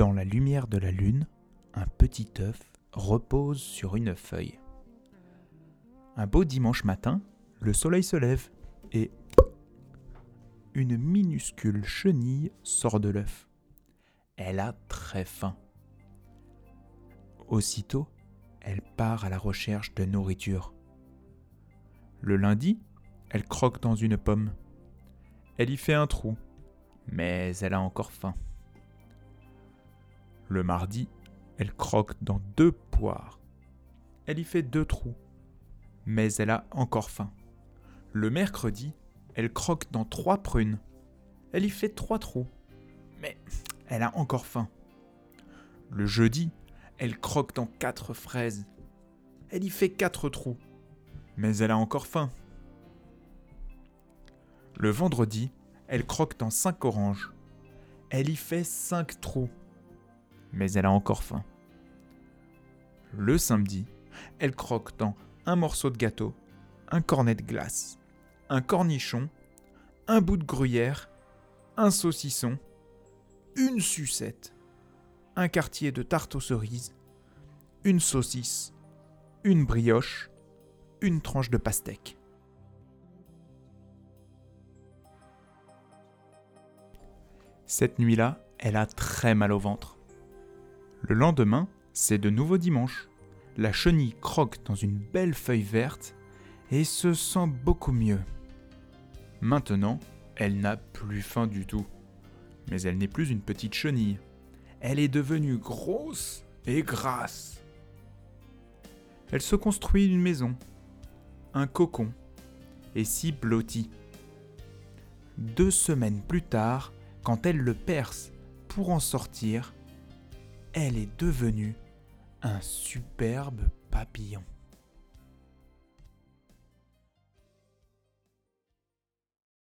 Dans la lumière de la lune, un petit œuf repose sur une feuille. Un beau dimanche matin, le soleil se lève et une minuscule chenille sort de l'œuf. Elle a très faim. Aussitôt, elle part à la recherche de nourriture. Le lundi, elle croque dans une pomme. Elle y fait un trou, mais elle a encore faim. Le mardi, elle croque dans deux poires. Elle y fait deux trous, mais elle a encore faim. Le mercredi, elle croque dans trois prunes. Elle y fait trois trous, mais elle a encore faim. Le jeudi, elle croque dans quatre fraises. Elle y fait quatre trous, mais elle a encore faim. Le vendredi, elle croque dans cinq oranges. Elle y fait cinq trous, mais elle a encore faim. Le samedi, elle croque dans un morceau de gâteau, un cornet de glace, un cornichon, un bout de gruyère, un saucisson, une sucette, un quartier de tarte aux cerises, une saucisse, une brioche, une tranche de pastèque. Cette nuit-là, elle a très mal au ventre. Le lendemain, c'est de nouveau dimanche. La chenille croque dans une belle feuille verte et se sent beaucoup mieux. Maintenant, elle n'a plus faim du tout. Mais elle n'est plus une petite chenille. Elle est devenue grosse et grasse. Elle se construit une maison, un cocon, et s'y blottit. Deux semaines plus tard, quand elle le perce pour en sortir, elle est devenue un superbe papillon.